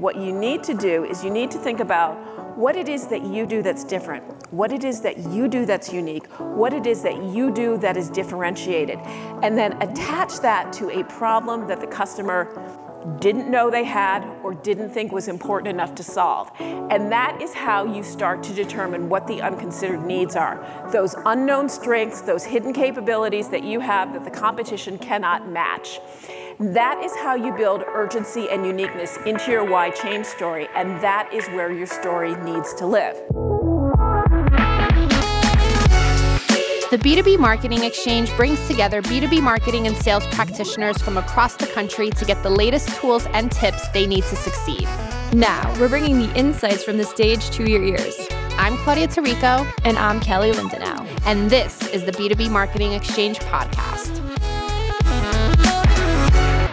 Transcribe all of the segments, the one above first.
What you need to do is you need to think about what it is that you do that's different, what it is that you do that's unique, what it is that you do that is differentiated, and then attach that to a problem that the customer didn't know they had or didn't think was important enough to solve. And that is how you start to determine what the unconsidered needs are. Those unknown strengths, those hidden capabilities that you have that the competition cannot match. That is how you build urgency and uniqueness into your why change story, and that is where your story needs to live. The B2B Marketing Exchange brings together B2B marketing and sales practitioners from across the country to get the latest tools and tips they need to succeed. Now, we're bringing the insights from the stage to your ears. I'm Claudia Tarico. And I'm Kelly Lindenau. And this is the B2B Marketing Exchange podcast.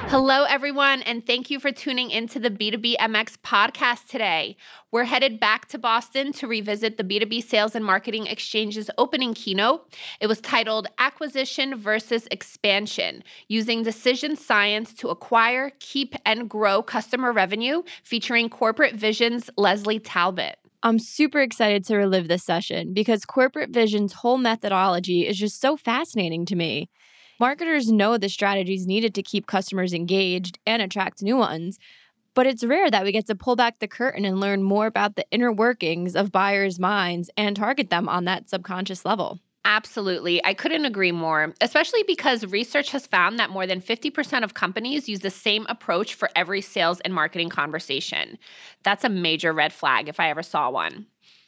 Hello, everyone, and thank you for tuning into the B2B MX podcast today. We're headed back to Boston to revisit the B2B Sales and Marketing Exchange's opening keynote. It was titled Acquisition versus Expansion Using Decision Science to Acquire, Keep, and Grow Customer Revenue, featuring Corporate Vision's Leslie Talbot. I'm super excited to relive this session because Corporate Vision's whole methodology is just so fascinating to me. Marketers know the strategies needed to keep customers engaged and attract new ones, but it's rare that we get to pull back the curtain and learn more about the inner workings of buyers' minds and target them on that subconscious level. Absolutely. I couldn't agree more, especially because research has found that more than 50% of companies use the same approach for every sales and marketing conversation. That's a major red flag if I ever saw one.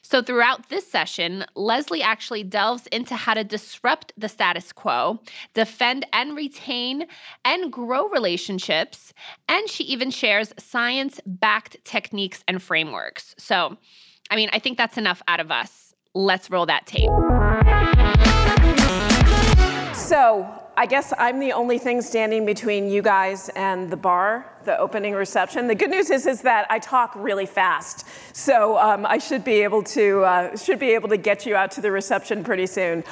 So, throughout this session, Leslie actually delves into how to disrupt the status quo, defend and retain and grow relationships, and she even shares science backed techniques and frameworks. So, I mean, I think that's enough out of us. Let's roll that tape. So, I guess I'm the only thing standing between you guys and the bar, the opening reception. The good news is, is that I talk really fast, so um, I should be able to uh, should be able to get you out to the reception pretty soon.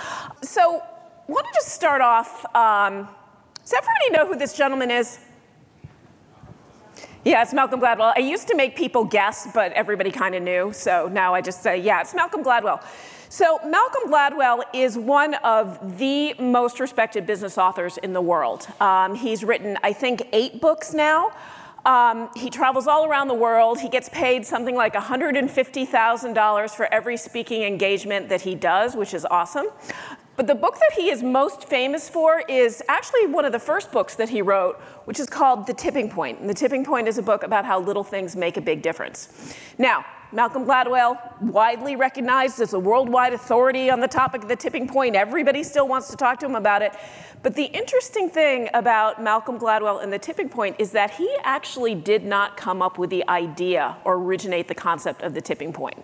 So, want to just start off. Um, does everybody know who this gentleman is? Yeah, it's Malcolm Gladwell. I used to make people guess, but everybody kind of knew, so now I just say, yeah, it's Malcolm Gladwell. So, Malcolm Gladwell is one of the most respected business authors in the world. Um, he's written, I think, eight books now. Um, he travels all around the world. He gets paid something like $150,000 for every speaking engagement that he does, which is awesome. But the book that he is most famous for is actually one of the first books that he wrote, which is called The Tipping Point. And The Tipping Point is a book about how little things make a big difference. Now, Malcolm Gladwell, widely recognized as a worldwide authority on the topic of the tipping point. Everybody still wants to talk to him about it. But the interesting thing about Malcolm Gladwell and the tipping point is that he actually did not come up with the idea or originate the concept of the tipping point.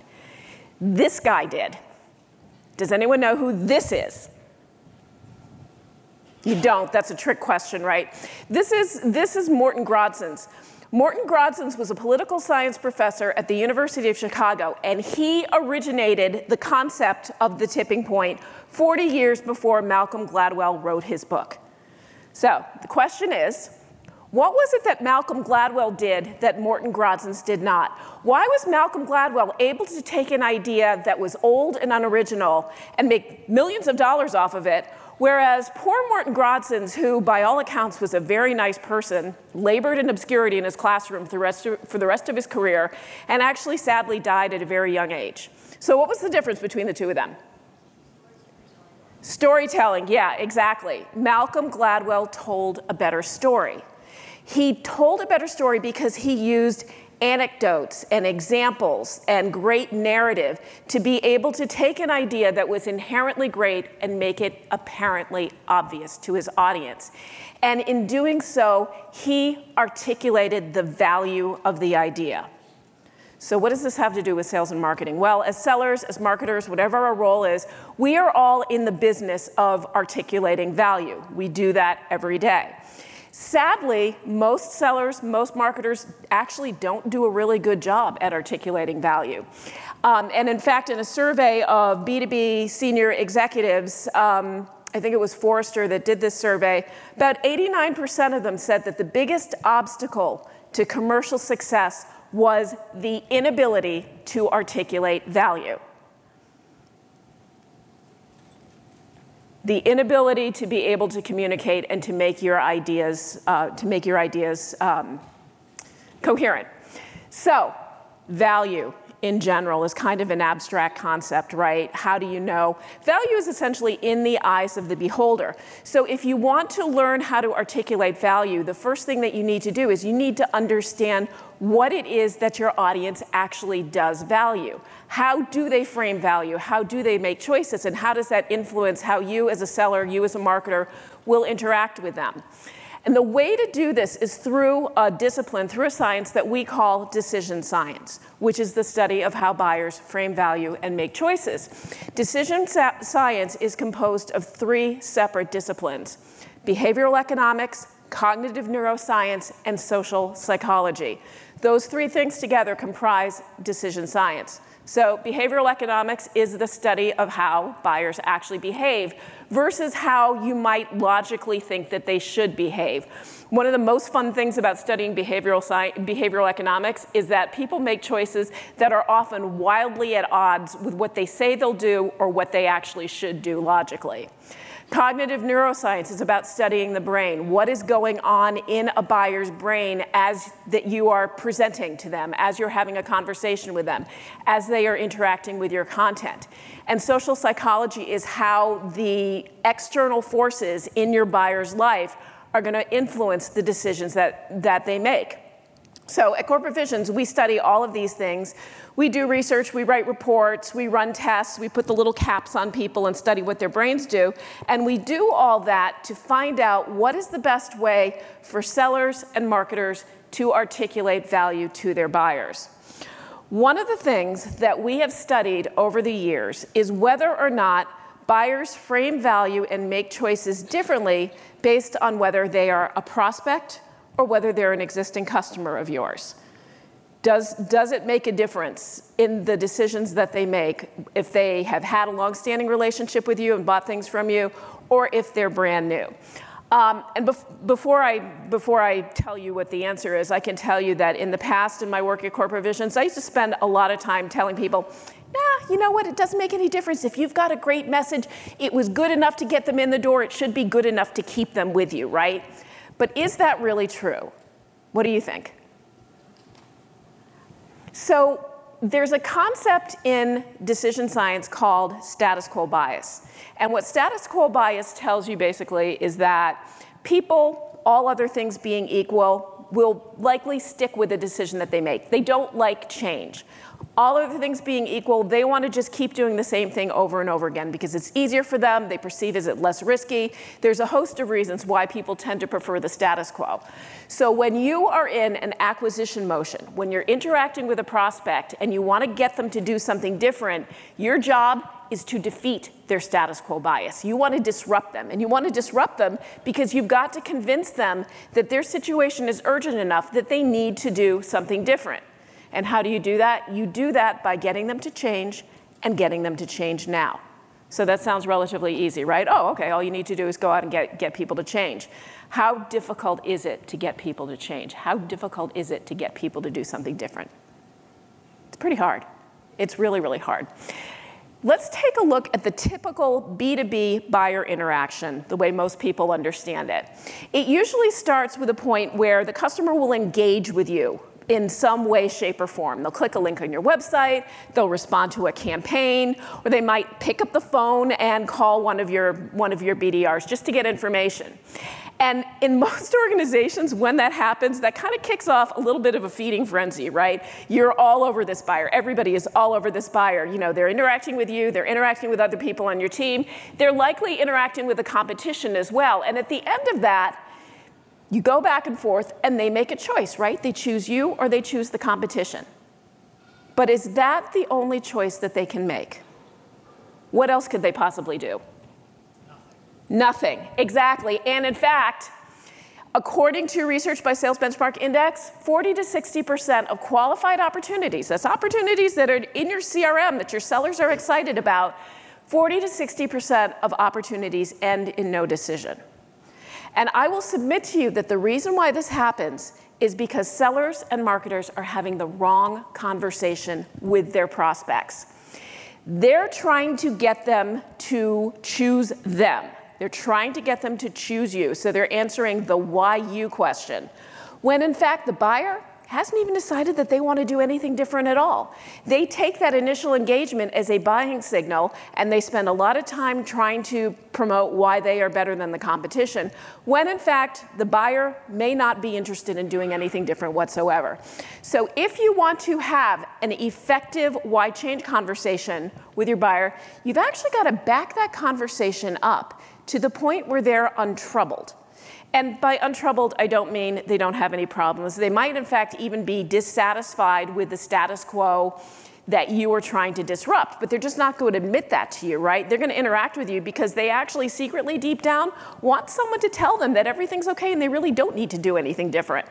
This guy did. Does anyone know who this is? You don't. That's a trick question, right? This is, this is Morton Grodzins. Morton Grodzins was a political science professor at the University of Chicago, and he originated the concept of the tipping point 40 years before Malcolm Gladwell wrote his book. So the question is, what was it that Malcolm Gladwell did that Morton Grodzins did not? Why was Malcolm Gladwell able to take an idea that was old and unoriginal and make millions of dollars off of it, Whereas poor Morton Grodzins, who by all accounts was a very nice person, labored in obscurity in his classroom for the, rest of, the rest of his career, and actually sadly died at a very young age. So, what was the difference between the two of them? Storytelling, yeah, exactly. Malcolm Gladwell told a better story. He told a better story because he used anecdotes and examples and great narrative to be able to take an idea that was inherently great and make it apparently obvious to his audience. And in doing so, he articulated the value of the idea. So, what does this have to do with sales and marketing? Well, as sellers, as marketers, whatever our role is, we are all in the business of articulating value. We do that every day. Sadly, most sellers, most marketers actually don't do a really good job at articulating value. Um, and in fact, in a survey of B2B senior executives, um, I think it was Forrester that did this survey, about 89% of them said that the biggest obstacle to commercial success was the inability to articulate value. The inability to be able to communicate and to make your ideas uh, to make your ideas um, coherent. So, value in general is kind of an abstract concept, right? How do you know? Value is essentially in the eyes of the beholder. So if you want to learn how to articulate value, the first thing that you need to do is you need to understand what it is that your audience actually does value. How do they frame value? How do they make choices? And how does that influence how you as a seller, you as a marketer, will interact with them? And the way to do this is through a discipline, through a science that we call decision science, which is the study of how buyers frame value and make choices. Decision sa- science is composed of three separate disciplines behavioral economics, cognitive neuroscience, and social psychology. Those three things together comprise decision science. So, behavioral economics is the study of how buyers actually behave versus how you might logically think that they should behave. One of the most fun things about studying behavioral, science, behavioral economics is that people make choices that are often wildly at odds with what they say they'll do or what they actually should do logically. Cognitive neuroscience is about studying the brain. What is going on in a buyer's brain as that you are presenting to them, as you're having a conversation with them, as they are interacting with your content. And social psychology is how the external forces in your buyer's life are going to influence the decisions that, that they make. So at Corporate Visions, we study all of these things. We do research, we write reports, we run tests, we put the little caps on people and study what their brains do. And we do all that to find out what is the best way for sellers and marketers to articulate value to their buyers. One of the things that we have studied over the years is whether or not buyers frame value and make choices differently based on whether they are a prospect or whether they're an existing customer of yours. Does, does it make a difference in the decisions that they make if they have had a long-standing relationship with you and bought things from you, or if they're brand new? Um, and bef- before, I, before I tell you what the answer is, I can tell you that in the past, in my work at Corporate Visions, I used to spend a lot of time telling people, nah, you know what, it doesn't make any difference. If you've got a great message, it was good enough to get them in the door, it should be good enough to keep them with you, right? But is that really true? What do you think? So, there's a concept in decision science called status quo bias. And what status quo bias tells you basically is that people, all other things being equal, will likely stick with the decision that they make. They don't like change all other things being equal, they want to just keep doing the same thing over and over again because it's easier for them, they perceive as it less risky. There's a host of reasons why people tend to prefer the status quo. So when you are in an acquisition motion, when you're interacting with a prospect and you want to get them to do something different, your job is to defeat their status quo bias. You want to disrupt them, and you want to disrupt them because you've got to convince them that their situation is urgent enough that they need to do something different. And how do you do that? You do that by getting them to change and getting them to change now. So that sounds relatively easy, right? Oh, okay, all you need to do is go out and get, get people to change. How difficult is it to get people to change? How difficult is it to get people to do something different? It's pretty hard. It's really, really hard. Let's take a look at the typical B2B buyer interaction, the way most people understand it. It usually starts with a point where the customer will engage with you in some way, shape, or form. They'll click a link on your website, they'll respond to a campaign, or they might pick up the phone and call one of your, one of your BDRs just to get information. And in most organizations, when that happens, that kind of kicks off a little bit of a feeding frenzy, right? You're all over this buyer. Everybody is all over this buyer. You know, they're interacting with you, they're interacting with other people on your team, they're likely interacting with the competition as well. And at the end of that, you go back and forth, and they make a choice, right? They choose you or they choose the competition. But is that the only choice that they can make? What else could they possibly do? Nothing. Nothing. Exactly. And in fact, according to research by Sales Benchmark Index, 40 to 60% of qualified opportunities, that's opportunities that are in your CRM that your sellers are excited about, 40 to 60% of opportunities end in no decision. And I will submit to you that the reason why this happens is because sellers and marketers are having the wrong conversation with their prospects. They're trying to get them to choose them. They're trying to get them to choose you. So they're answering the why you question. When in fact, the buyer hasn't even decided that they want to do anything different at all. They take that initial engagement as a buying signal and they spend a lot of time trying to promote why they are better than the competition, when in fact the buyer may not be interested in doing anything different whatsoever. So if you want to have an effective why change conversation with your buyer, you've actually got to back that conversation up to the point where they're untroubled. And by untroubled, I don't mean they don't have any problems. They might, in fact, even be dissatisfied with the status quo that you are trying to disrupt, but they're just not going to admit that to you, right? They're going to interact with you because they actually secretly, deep down, want someone to tell them that everything's okay and they really don't need to do anything different.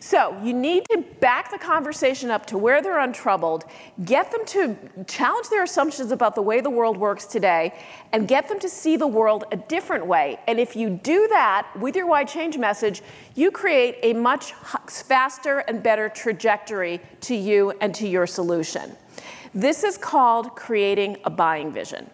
So you need to back the conversation up to where they're untroubled, get them to challenge their assumptions about the way the world works today, and get them to see the world a different way. And if you do that with your why change message, you create a much faster and better trajectory to you and to your solution. This is called creating a buying vision.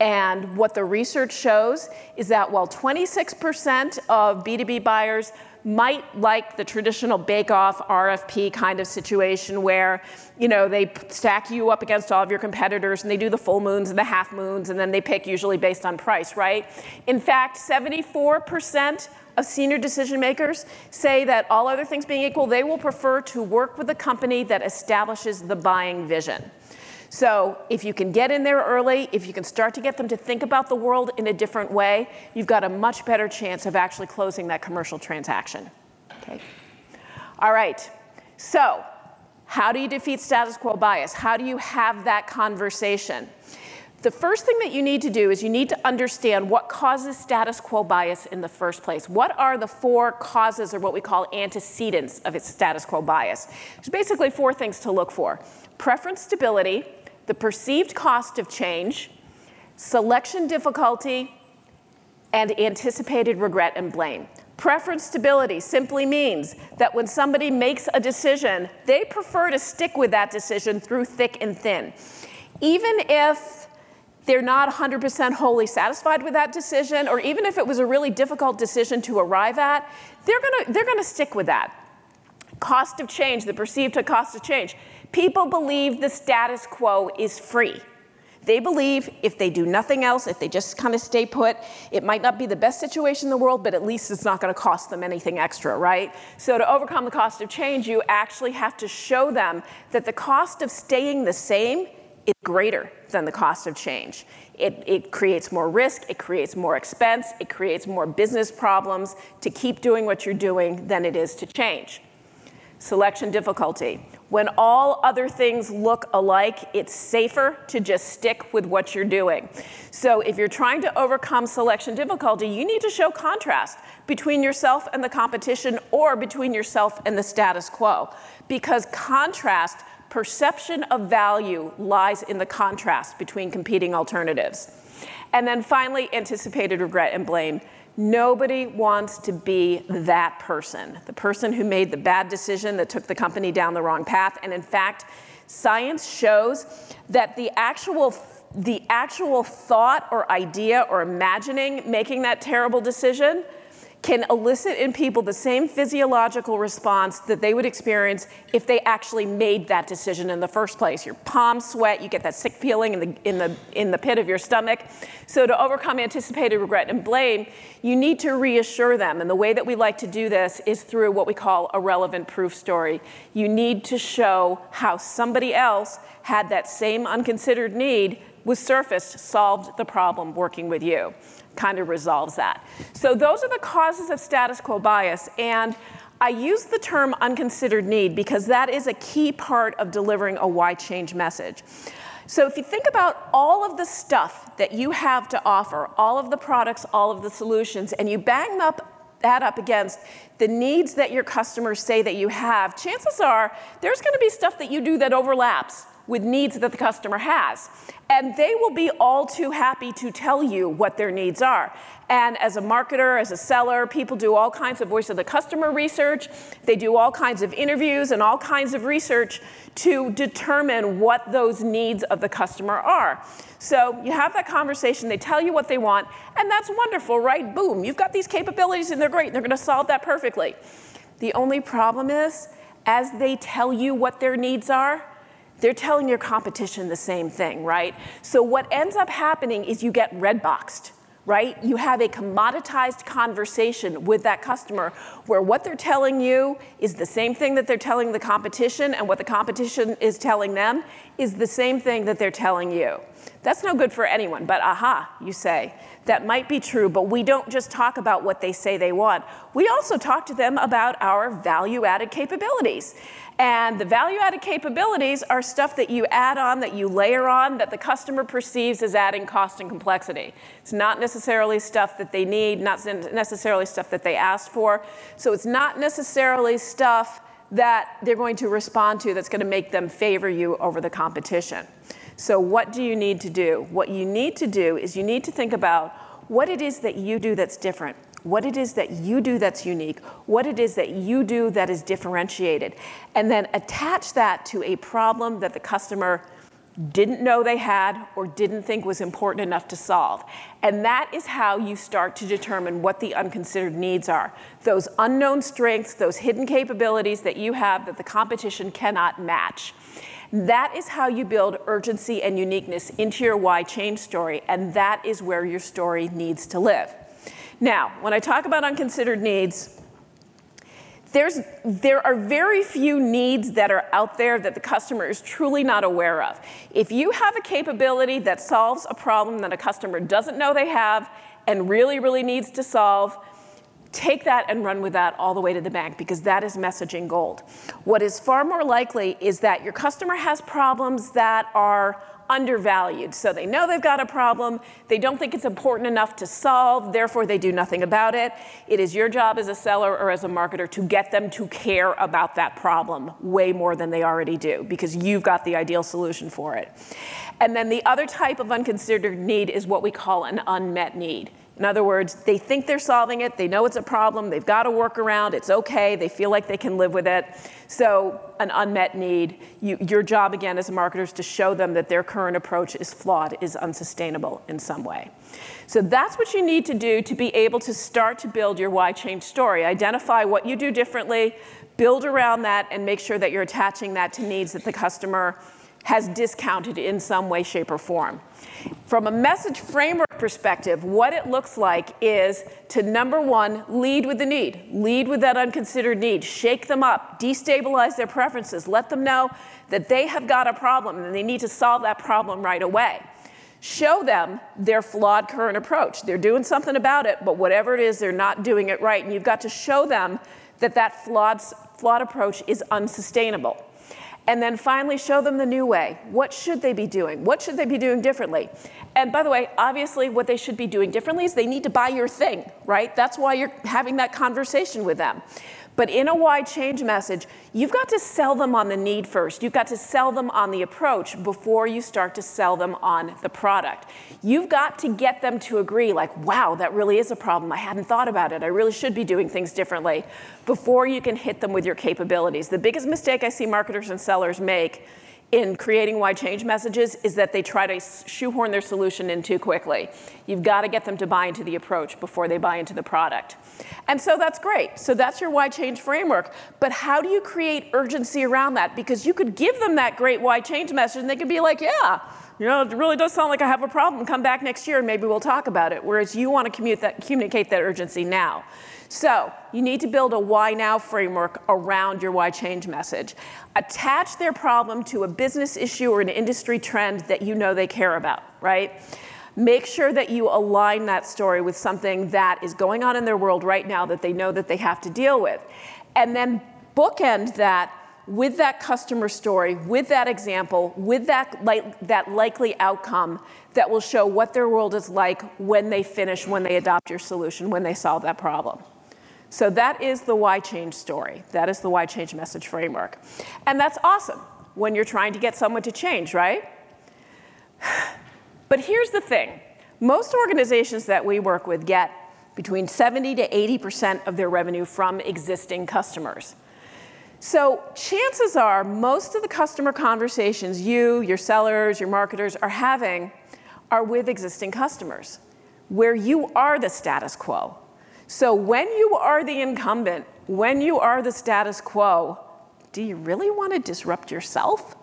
And what the research shows is that while 26% of B2B buyers might like the traditional bake-off RFP kind of situation where, you know, they stack you up against all of your competitors and they do the full moons and the half moons and then they pick usually based on price, right? In fact, 74% of senior decision makers say that all other things being equal, they will prefer to work with a company that establishes the buying vision. So if you can get in there early, if you can start to get them to think about the world in a different way, you've got a much better chance of actually closing that commercial transaction. Okay. All right. So, how do you defeat status quo bias? How do you have that conversation? The first thing that you need to do is you need to understand what causes status quo bias in the first place. What are the four causes, or what we call antecedents, of its status quo bias? There's basically four things to look for preference stability, the perceived cost of change, selection difficulty, and anticipated regret and blame. Preference stability simply means that when somebody makes a decision, they prefer to stick with that decision through thick and thin. Even if they're not 100% wholly satisfied with that decision, or even if it was a really difficult decision to arrive at, they're gonna, they're gonna stick with that. Cost of change, the perceived cost of change. People believe the status quo is free. They believe if they do nothing else, if they just kind of stay put, it might not be the best situation in the world, but at least it's not going to cost them anything extra, right? So to overcome the cost of change, you actually have to show them that the cost of staying the same is greater than the cost of change. It, it, creates more risk, it creates more expense, it creates more business problems to keep doing what you're doing than it is to change. Selection difficulty. When all other things look alike, it's safer to just stick with what you're doing. So if you're trying to overcome selection difficulty, you need to show contrast between yourself and the competition or between yourself and the status quo. Because contrast, perception of value lies in the contrast between competing alternatives. And then finally, anticipated regret and blame. Nobody wants to be that person, the person who made the bad decision that took the company down the wrong path. And in fact, science shows that the actual the actual thought or idea or imagining making that terrible decision can elicit in people the same physiological response that they would experience if they actually made that decision in the first place. Your palms sweat, you get that sick feeling in the, in the, in the pit of your stomach. So, to overcome anticipated regret and blame, you need to reassure them. And the way that we like to do this is through what we call a relevant proof story. You need to show how somebody else had that same unconsidered need was surfaced, solved the problem working with you kind of resolves that. So those are the causes of status quo bias. And I use the term unconsidered need because that is a key part of delivering a why change message. So if you think about all of the stuff that you have to offer, all of the products, all of the solutions, and you bang up that up against the needs that your customers say that you have, chances are there's going to be stuff that you do that overlaps with needs that the customer has. And they will be all too happy to tell you what their needs are. And as a marketer, as a seller, people do all kinds of voice of the customer research. They do all kinds of interviews and all kinds of research to determine what those needs of the customer are. So you have that conversation, they tell you what they want, and that's wonderful, right? Boom, you've got these capabilities and they're great, and they're gonna solve that perfectly. The only problem is, as they tell you what their needs are, they're telling your competition the same thing, right? So what ends up happening is you get red boxed right? You have a commoditized conversation with that customer where what they're telling you is the same thing that they're telling the competition, and what the competition is telling them is the same thing that they're telling you. That's no good for anyone, but aha, you say. That might be true, but we don't just talk about what they say they want. We also talk to them about our value added capabilities. And the value added capabilities are stuff that you add on, that you layer on, that the customer perceives as adding cost and complexity. It's not necessarily stuff that they need, not necessarily stuff that they ask for. So it's not necessarily stuff that they're going to respond to that's going to make them favor you over the competition. So, what do you need to do? What you need to do is you need to think about what it is that you do that's different, what it is that you do that's unique, what it is that you do that is differentiated, and then attach that to a problem that the customer didn't know they had or didn't think was important enough to solve. And that is how you start to determine what the unconsidered needs are. Those unknown strengths, those hidden capabilities that you have that the competition cannot match. That is how you build urgency and uniqueness into your why change story, and that is where your story needs to live. Now, when I talk about unconsidered needs, there's, there are very few needs that are out there that the customer is truly not aware of. If you have a capability that solves a problem that a customer doesn't know they have and really, really needs to solve, take that and run with that all the way to the bank because that is messaging gold. What is far more likely is that your customer has problems that are undervalued. So they know they've got a problem, they don't think it's important enough to solve, therefore they do nothing about it. It is your job as a seller or as a marketer to get them to care about that problem way more than they already do because you've got the ideal solution for it. And then the other type of unconsidered need is what we call an unmet need. In other words, they think they're solving it, they know it's a problem, they've got a workaround, it's okay, they feel like they can live with it. So, an unmet need. You, your job, again, as a marketer, is to show them that their current approach is flawed, is unsustainable in some way. So, that's what you need to do to be able to start to build your why change story. Identify what you do differently, build around that, and make sure that you're attaching that to needs that the customer has discounted in some way, shape, or form. From a message framework perspective, what it looks like is to number one, lead with the need, lead with that unconsidered need, shake them up, destabilize their preferences, let them know that they have got a problem and they need to solve that problem right away. Show them their flawed current approach. They're doing something about it, but whatever it is, they're not doing it right. And you've got to show them that that flawed, flawed approach is unsustainable. And then finally, show them the new way. What should they be doing? What should they be doing differently? And by the way, obviously, what they should be doing differently is they need to buy your thing, right? That's why you're having that conversation with them. But in a why change message, you've got to sell them on the need first. You've got to sell them on the approach before you start to sell them on the product. You've got to get them to agree, like, wow, that really is a problem. I hadn't thought about it. I really should be doing things differently before you can hit them with your capabilities. The biggest mistake I see marketers and sellers make in creating why change messages is that they try to shoehorn their solution in too quickly. You've got to get them to buy into the approach before they buy into the product. And so that's great. So that's your why change framework. But how do you create urgency around that? Because you could give them that great why change message and they could be like, yeah, you know, it really does sound like I have a problem. Come back next year and maybe we'll talk about it. Whereas you want to that, communicate that urgency now. So you need to build a why now framework around your why change message. Attach their problem to a business issue or an industry trend that you know they care about, right? Make sure that you align that story with something that is going on in their world right now that they know that they have to deal with. And then bookend that with that customer story, with that example, with that, that likely outcome that will show what their world is like when they finish, when they adopt your solution, when they solve that problem. So that is the why change story. That is the why change message framework. And that's awesome. when you're trying to get someone to change, right? But here's the thing most organizations that we work with get between 70 to 80% of their revenue from existing customers. So, chances are most of the customer conversations you, your sellers, your marketers are having are with existing customers, where you are the status quo. So, when you are the incumbent, when you are the status quo, do you really want to disrupt yourself?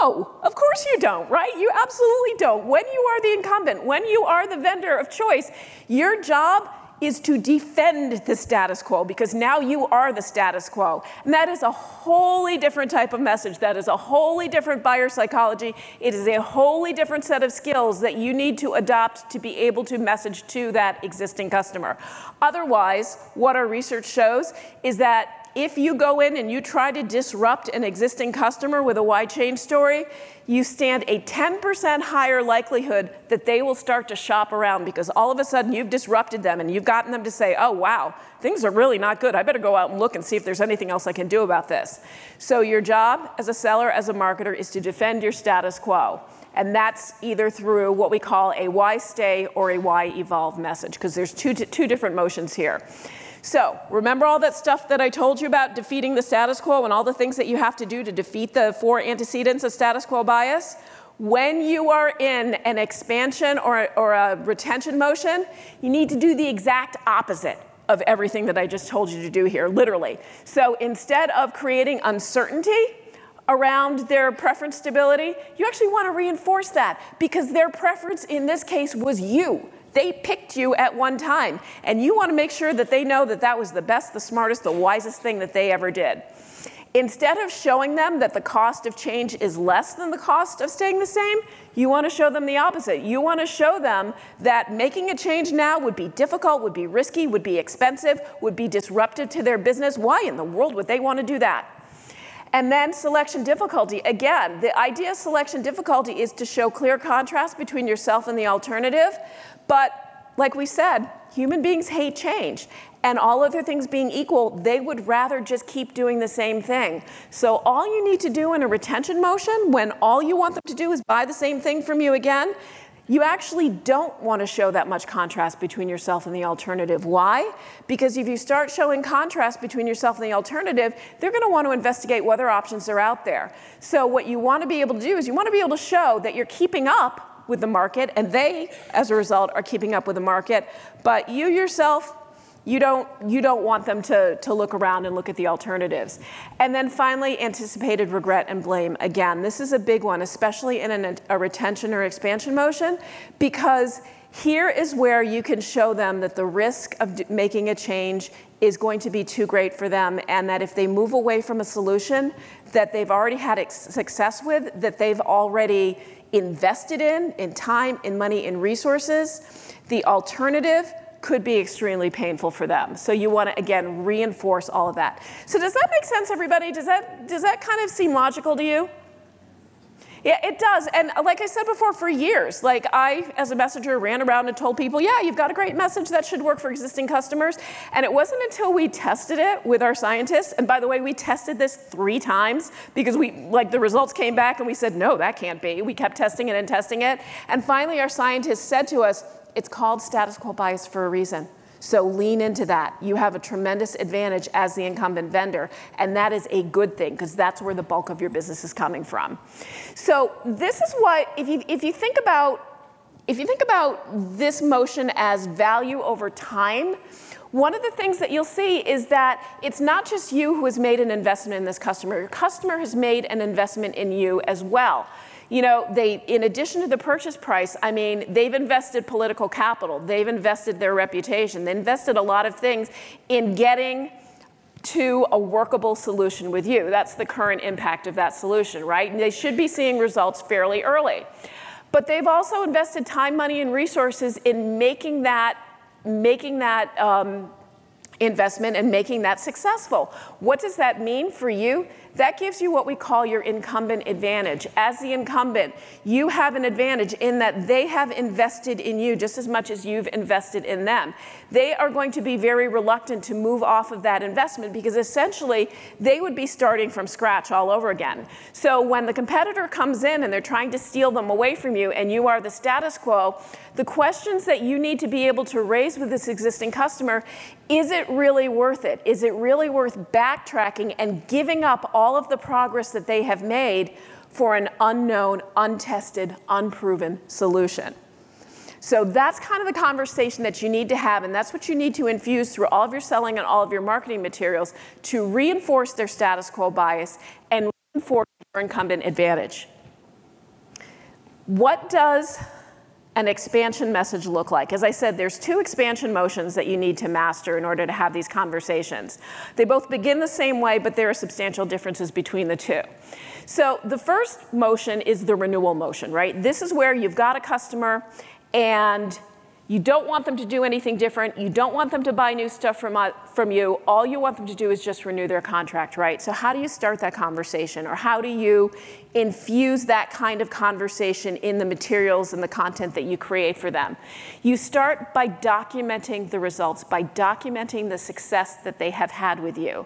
No, of course you don't, right? You absolutely don't. When you are the incumbent, when you are the vendor of choice, your job is to defend the status quo because now you are the status quo. And that is a wholly different type of message. That is a wholly different buyer psychology. It is a wholly different set of skills that you need to adopt to be able to message to that existing customer. Otherwise, what our research shows is that if you go in and you try to disrupt an existing customer with a why change story, you stand a 10% higher likelihood that they will start to shop around because all of a sudden you've disrupted them and you've gotten them to say, oh, wow, things are really not good. I better go out and look and see if there's anything else I can do about this. So, your job as a seller, as a marketer, is to defend your status quo. And that's either through what we call a why stay or a why evolve message, because there's two, two different motions here. So, remember all that stuff that I told you about defeating the status quo and all the things that you have to do to defeat the four antecedents of status quo bias? When you are in an expansion or, or a retention motion, you need to do the exact opposite of everything that I just told you to do here, literally. So instead of creating uncertainty around their preference stability, you actually want to reinforce that because their preference in this case was you. They picked you at one time, and you want to make sure that they know that that was the best, the smartest, the wisest thing that they ever did. Instead of showing them that the cost of change is less than the cost of staying the same, you want to show them the opposite. You want to show them that making a change now would be difficult, would be risky, would be expensive, would be disruptive to their business. Why in the world would they want to do that? And then selection difficulty. Again, the idea of selection difficulty is to show clear contrast between yourself and the alternative, but like we said, human beings hate change. And all other things being equal, they would rather just keep doing the same thing. So, all you need to do in a retention motion, when all you want them to do is buy the same thing from you again, you actually don't want to show that much contrast between yourself and the alternative. Why? Because if you start showing contrast between yourself and the alternative, they're going to want to investigate what other options are out there. So, what you want to be able to do is you want to be able to show that you're keeping up with the market, and they, as a result, are keeping up with the market. But you yourself, you don't, you don't want them to, to look around and look at the alternatives. And then finally, anticipated regret and blame. Again, this is a big one, especially in an, a retention or expansion motion, because here is where you can show them that the risk of making a change is going to be too great for them and that if they move away from a solution that they've already had success with that they've already invested in, in time, in money, in resources, the alternative could be extremely painful for them. So you want to again reinforce all of that. So does that make sense everybody? Does that does that kind of seem logical to you? Yeah, it does. And uh, like I said before, for years, like I, as a messenger, ran around and told people, yeah, you've got a great message that should work for existing customers. And it wasn't until we tested it with our scientists, and by the way, we tested this three times because we, like, the results came back and we said, no, that can't be. We kept testing it and testing it. And finally, our scientists said to us, it's called status quo bias for a reason. So lean into that. You have a tremendous advantage as the incumbent vendor, and that is a good thing because that's where the bulk of your business is coming from. So this is what if you if you think about if you think about this motion as value over time, one of the things that you'll see is that it's not just you who has made an investment in this customer. Your customer has made an investment in you as well you know, they, in addition to the purchase price, I mean, they've invested political capital, they've invested their reputation, they invested a lot of things in getting to a workable solution with you. That's the current impact of that solution, right? And they should be seeing results fairly early. But they've also invested time, money, and resources in making that, making that um, investment and making that successful. What does that mean for you? That gives you what we call your incumbent advantage. As the incumbent, you have an advantage in that they have invested in you just as much as you've invested in them. They are going to be very reluctant to move off of that investment because essentially they would be starting from scratch all over again. So when the competitor comes in and they're trying to steal them away from you and you are the status quo, the questions that you need to be able to raise with this existing customer is it really worth it? Is it really worth backtracking and giving up all of the progress that they have made for an unknown, untested, unproven solution? So that's kind of the conversation that you need to have, and that's what you need to infuse through all of your selling and all of your marketing materials to reinforce their status quo bias and reinforce your incumbent advantage. What does an expansion message look like? As I said, there's two expansion motions that you need to master in order to have these conversations. They both begin the same way, but there are substantial differences between the two. So the first motion is the renewal motion, right? This is where you've got a customer and you don't want them to do anything different. You don't want them to buy new stuff from, uh, from you. All you want them to do is just renew their contract, right? So, how do you start that conversation? Or how do you infuse that kind of conversation in the materials and the content that you create for them? You start by documenting the results, by documenting the success that they have had with you.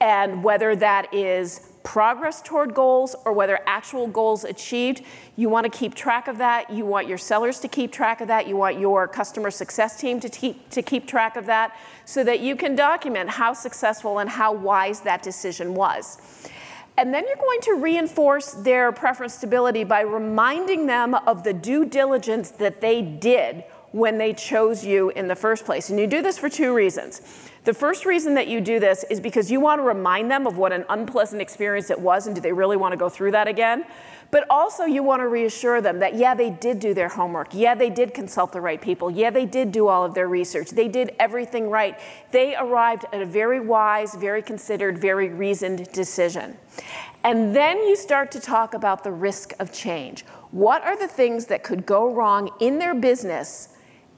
And whether that is progress toward goals or whether actual goals achieved, you want to keep track of that. You want your sellers to keep track of that. You want your customer success team to keep, to keep track of that so that you can document how successful and how wise that decision was. And then you're going to reinforce their preference stability by reminding them of the due diligence that they did when they chose you in the first place. And you do this for two reasons. The first reason that you do this is because you want to remind them of what an unpleasant experience it was and do they really want to go through that again? But also, you want to reassure them that, yeah, they did do their homework. Yeah, they did consult the right people. Yeah, they did do all of their research. They did everything right. They arrived at a very wise, very considered, very reasoned decision. And then you start to talk about the risk of change. What are the things that could go wrong in their business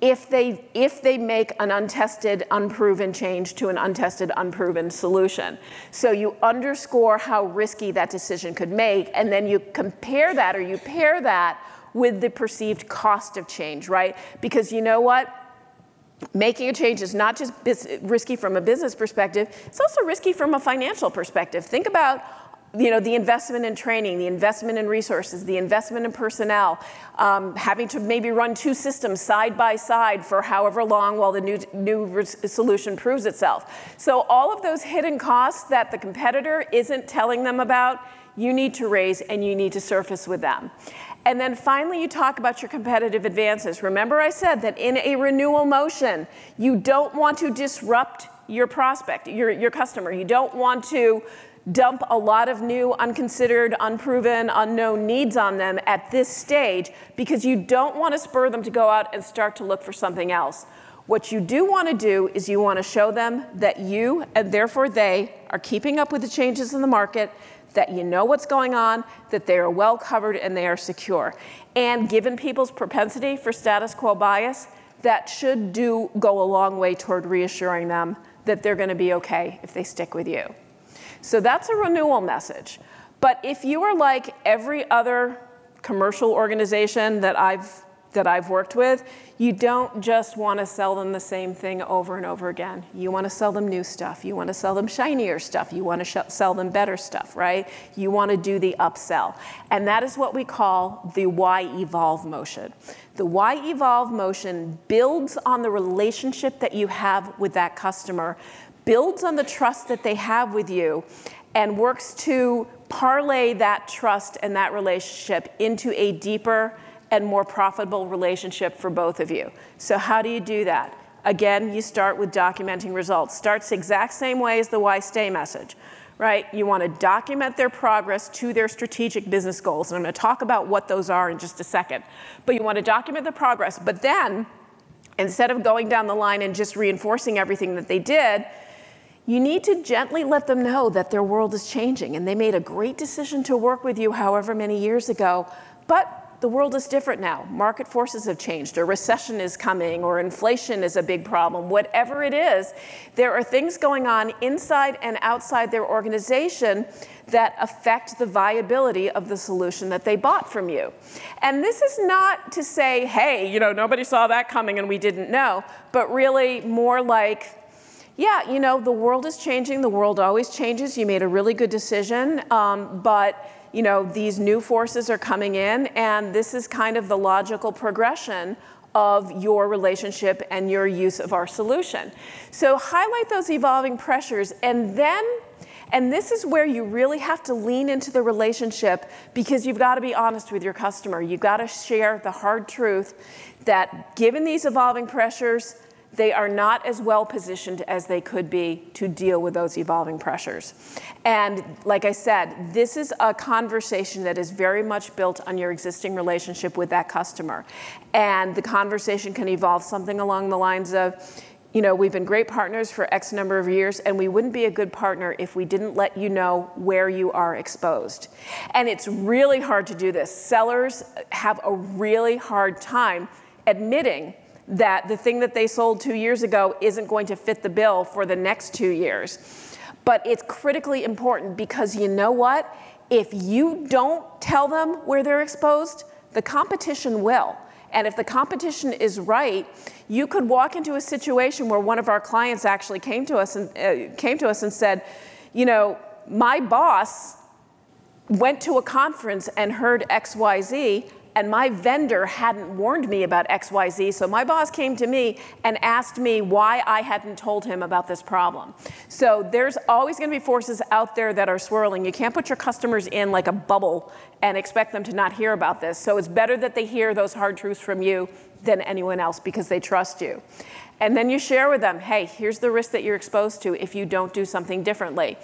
if they, if they make an untested, unproven change to an untested, unproven solution. So you underscore how risky that decision could make, and then you compare that or you pair that with the perceived cost of change, right? Because you know what? Making a change is not just risky from a business perspective, it's also risky from a financial perspective. Think about you know, the investment in training, the investment in resources, the investment in personnel, um, having to maybe run two systems side by side for however long while the new, new solution proves itself. So all of those hidden costs that the competitor isn't telling them about, you need to raise and you need to surface with them. And then finally, you talk about your competitive advances. Remember, I said that in a renewal motion, you don't want to disrupt your prospect, your, your customer. You don't want to dump a lot of new, unconsidered, unproven, unknown needs on them at this stage because you don't want to spur them to go out and start to look for something else. What you do want to do is you want to show them that you, and therefore they, are keeping up with the changes in the market, that you know what's going on, that they are well covered and they are secure. And given people's propensity for status quo bias, that should do go a long way toward reassuring them that they're going to be okay if they stick with you. So that's a renewal message. But if you are like every other commercial organization that I've that I've worked with, you don't just want to sell them the same thing over and over again. You want to sell them new stuff. You want to sell them shinier stuff. You want to sh- sell them better stuff, right? You want to do the upsell. And that is what we call the why evolve motion. The why evolve motion builds on the relationship that you have with that customer builds on the trust that they have with you and works to parlay that trust and that relationship into a deeper and more profitable relationship for both of you. So, how do you do that? Again, you start with documenting results. Starts the exact same way as the why stay message, right? You want to document their progress to their strategic business goals. And I'm going to talk about what those are in just a second. But you want to document the progress. But then, instead of going down the line and just reinforcing everything that they did, you need to gently let them know that their world is changing and they made a great decision to work with you however many years ago, but the world is different now. Market forces have changed. A recession is coming, or inflation is a big problem. Whatever it is, there are things going on inside and outside their organization that affect the viability of the solution that they bought from you. And this is not to say, hey, you know, nobody saw that coming and we didn't know, but really more like, yeah, you know, the world is changing. The world always changes. You made a really good decision, um, but you know, these new forces are coming in, and this is kind of the logical progression of your relationship and your use of our solution. So highlight those evolving pressures, and then and this is where you really have to lean into the relationship because you've got to be honest with your customer. You've got to share the hard truth that given these evolving pressures, they are not as well positioned as they could be to deal with those evolving pressures. And like I said, this is a conversation that is very much built on your existing relationship with that customer. And the conversation can evolve something along the lines of, you know, we've been great partners for X number of years, and we wouldn't be a good partner if we didn't let you know where you are exposed. And it's really hard to do this. Sellers have a really hard time admitting that the thing that they sold two years ago isn't going to fit the bill for the next two years. But it's critically important because you know what? If you don't tell them where they're exposed, the competition will. And if the competition is right, you could walk into a situation where one of our clients actually came to us and uh, came to us and said, you know, my boss went to a conference and heard XYZ and my vendor hadn't warned me about XYZ. So my boss came to me and asked me why I hadn't told him about this problem. So there's always going to be forces out there that are swirling. You can't put your customers in like a bubble and expect them to not hear about this. So it's better that they hear those hard truths from you than anyone else because they trust you. And then you share with them, hey, here's the risk that you're exposed to if you don't do something differently.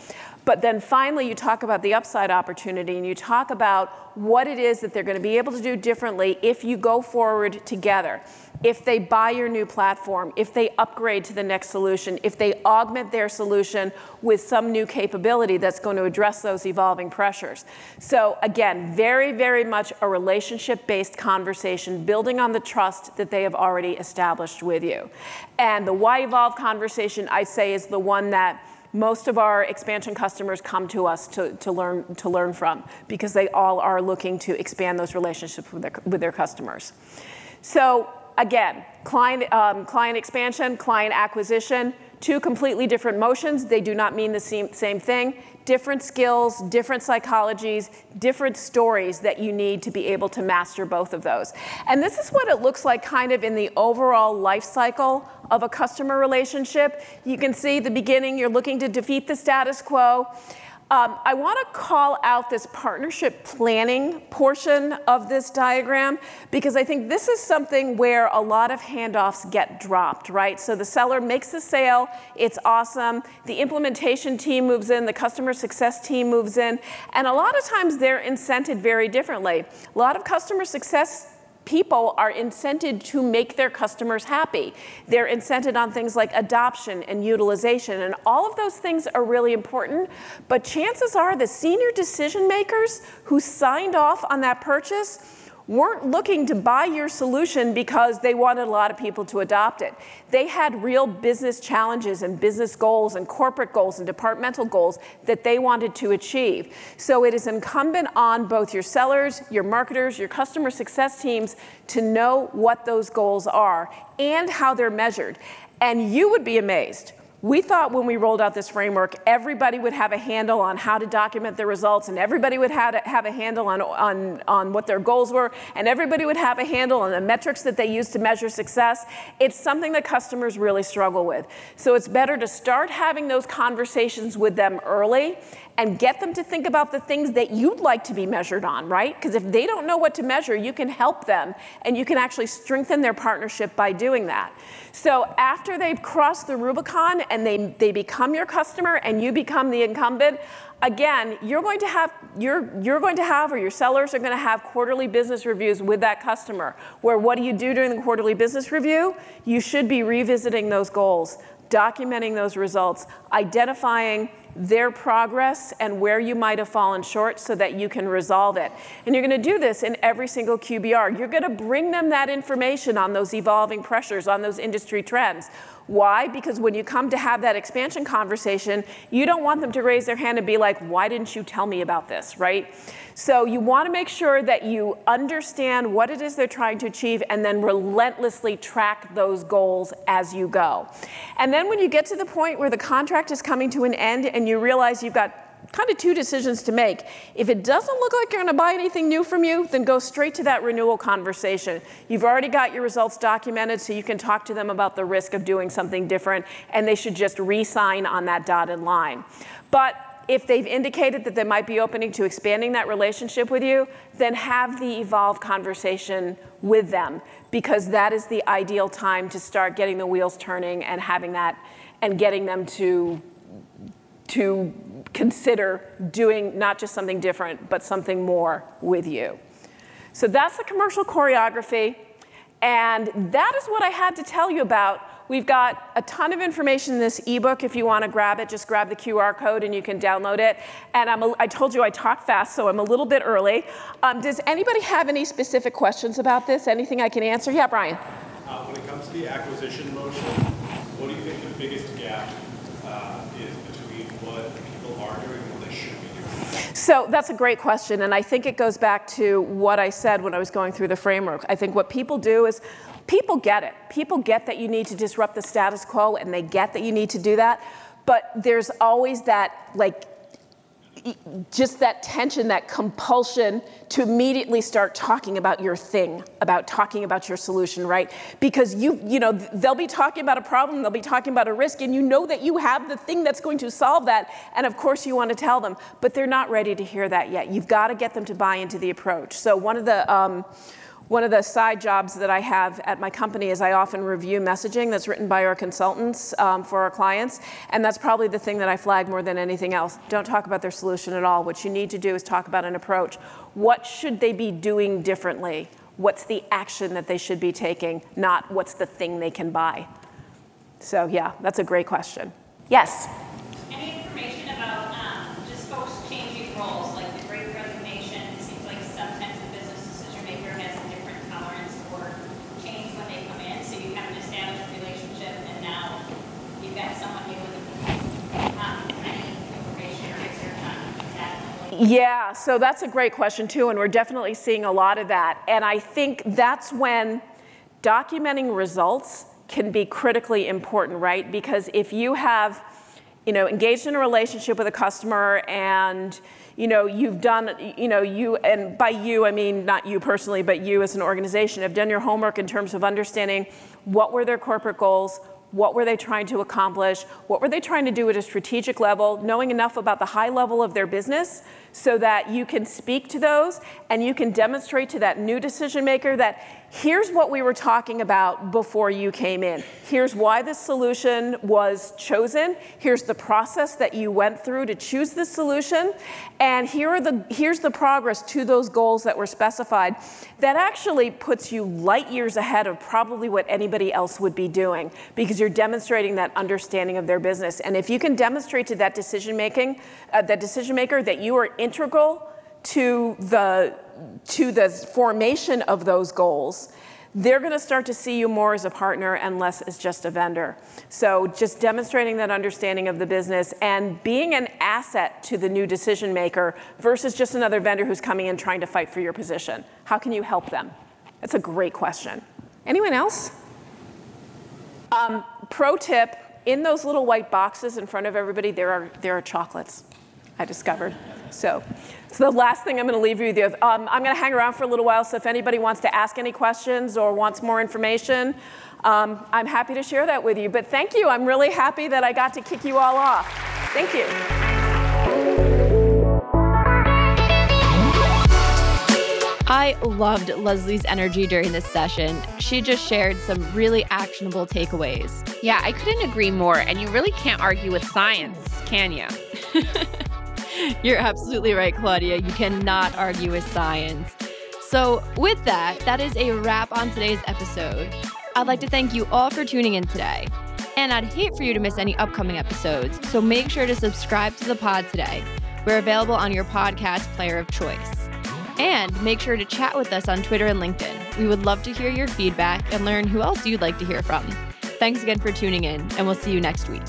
But then finally, you talk about the upside opportunity and you talk about what it is that they're going to be able to do differently if you go forward together. If they buy your new platform, if they upgrade to the next solution, if they augment their solution with some new capability that's going to address those evolving pressures. So, again, very, very much a relationship based conversation, building on the trust that they have already established with you. And the why evolve conversation, I say, is the one that most of our expansion customers come to us to, to, learn, to learn from because they all are looking to expand those relationships with their, with their customers. So again, client, um, client expansion, client acquisition, two completely different motions. They do not mean the same, same thing. Different skills, different psychologies, different stories that you need to be able to master both of those. And this is what it looks like kind of in the overall life cycle of a customer relationship. You can see the beginning, you're looking to defeat the status quo. Um, I want to call out this partnership planning portion of this diagram because I think this is something where a lot of handoffs get dropped, right? So the seller makes the sale, it's awesome. The implementation team moves in, the customer success team moves in, and a lot of times they're incented very differently. A lot of customer success people are incented to make their customers happy. They're incented on things like adoption and utilization, and all of those things are really important. But chances are the senior decision makers who signed off on that purchase weren't looking to buy your solution because they wanted a lot of people to adopt it. They had real business challenges and business goals and corporate goals and departmental goals that they wanted to achieve. So it is incumbent on both your sellers, your marketers, your customer success teams to know what those goals are and how they're measured. And you would be amazed we thought when we rolled out this framework, everybody would have a handle on how to document their results, and everybody would have, have a handle on, on, on what their goals were, and everybody would have a handle on the metrics that they use to measure success. It's something that customers really struggle with. So it's better to start having those conversations with them early and get them to think about the things that you'd like to be measured on, right? Because if they don't know what to measure, you can help them and you can actually strengthen their partnership by doing that. So after they've crossed the Rubicon and they, they become your customer and you become the incumbent, again, you're going to have you're you're going to have or your sellers are going to have quarterly business reviews with that customer. Where what do you do during the quarterly business review? You should be revisiting those goals, documenting those results, identifying their progress and where you might have fallen short so that you can resolve it. And you're going to do this in every single QBR. You're going to bring them that information on those evolving pressures, on those industry trends. Why? Because when you come to have that expansion conversation, you don't want them to raise their hand and be like, why didn't you tell me about this, right? So you want to make sure that you understand what it is they're trying to achieve and then relentlessly track those goals as you go. And then when you get to the point where the contract is coming to an end and you realize you've got kind of two decisions to make. If it doesn't look like you're going to buy anything new from you, then go straight to that renewal conversation. You've already got your results documented, so you can talk to them about the risk of doing something different, and they should just re sign on that dotted line. But if they've indicated that they might be opening to expanding that relationship with you, then have the evolve conversation with them because that is the ideal time to start getting the wheels turning and having that and getting them to to consider doing not just something different, but something more with you. So that's the commercial choreography. And that is what I had to tell you about. We've got a ton of information in this ebook. If you want to grab it, just grab the QR code and you can download it. And I'm a, I told you I talk fast, so I'm a little bit early. Um, does anybody have any specific questions about this? Anything I can answer? Yeah, Brian. Uh, when it comes to the acquisition motion, what do you think the biggest gap uh, is between what people are doing and what they should be doing? So that's a great question, and I think it goes back to what I said when I was going through the framework. I think what people do is people get it. People get that you need to disrupt the status quo, and they get that you need to do that. But there's always that, like, just that tension, that compulsion to immediately start talking about your thing, about talking about your solution, right? Because you, you know, they'll be talking about a problem, they'll be talking about a risk, and you know that you have the thing that's going to solve that, and of course you want to tell them, but they're not ready to hear that yet. You've got to get them to buy into the approach. So one of the um, one of the side jobs that I have at my company is I often review messaging that's written by our consultants um, for our clients, and that's probably the thing that I flag more than anything else. Don't talk about their solution at all. What you need to do is talk about an approach. What should they be doing differently? What's the action that they should be taking, not what's the thing they can buy? So, yeah, that's a great question. Yes? Any information about um, just folks changing roles, like the great resignation? It seems like sometimes the business decision maker has a different tolerance for change when they come in. So you have an established relationship, and now you've got someone new with a um, any information or tips or um, that. Yeah, so that's a great question too, and we're definitely seeing a lot of that. And I think that's when documenting results can be critically important, right? Because if you have, you know, engaged in a relationship with a customer and you know you've done you know you and by you i mean not you personally but you as an organization have done your homework in terms of understanding what were their corporate goals what were they trying to accomplish? What were they trying to do at a strategic level? Knowing enough about the high level of their business so that you can speak to those and you can demonstrate to that new decision maker that here's what we were talking about before you came in. Here's why this solution was chosen. Here's the process that you went through to choose this solution. And here are the, here's the progress to those goals that were specified. That actually puts you light years ahead of probably what anybody else would be doing because you're demonstrating that understanding of their business. And if you can demonstrate to that decision making, uh, that decision maker that you are integral to the to the formation of those goals, they're going to start to see you more as a partner and less as just a vendor. So, just demonstrating that understanding of the business and being an asset to the new decision maker versus just another vendor who's coming in trying to fight for your position. How can you help them? That's a great question. Anyone else? Um, pro tip in those little white boxes in front of everybody, there are, there are chocolates, I discovered. So, so the last thing I'm going to leave you with, um, I'm going to hang around for a little while. So if anybody wants to ask any questions or wants more information, um, I'm happy to share that with you. But thank you. I'm really happy that I got to kick you all off. Thank you. I loved Leslie's energy during this session. She just shared some really actionable takeaways. Yeah, I couldn't agree more. And you really can't argue with science, can you? You're absolutely right, Claudia. You cannot argue with science. So, with that, that is a wrap on today's episode. I'd like to thank you all for tuning in today. And I'd hate for you to miss any upcoming episodes, so make sure to subscribe to the pod today. We're available on your podcast player of choice. And make sure to chat with us on Twitter and LinkedIn. We would love to hear your feedback and learn who else you'd like to hear from. Thanks again for tuning in, and we'll see you next week.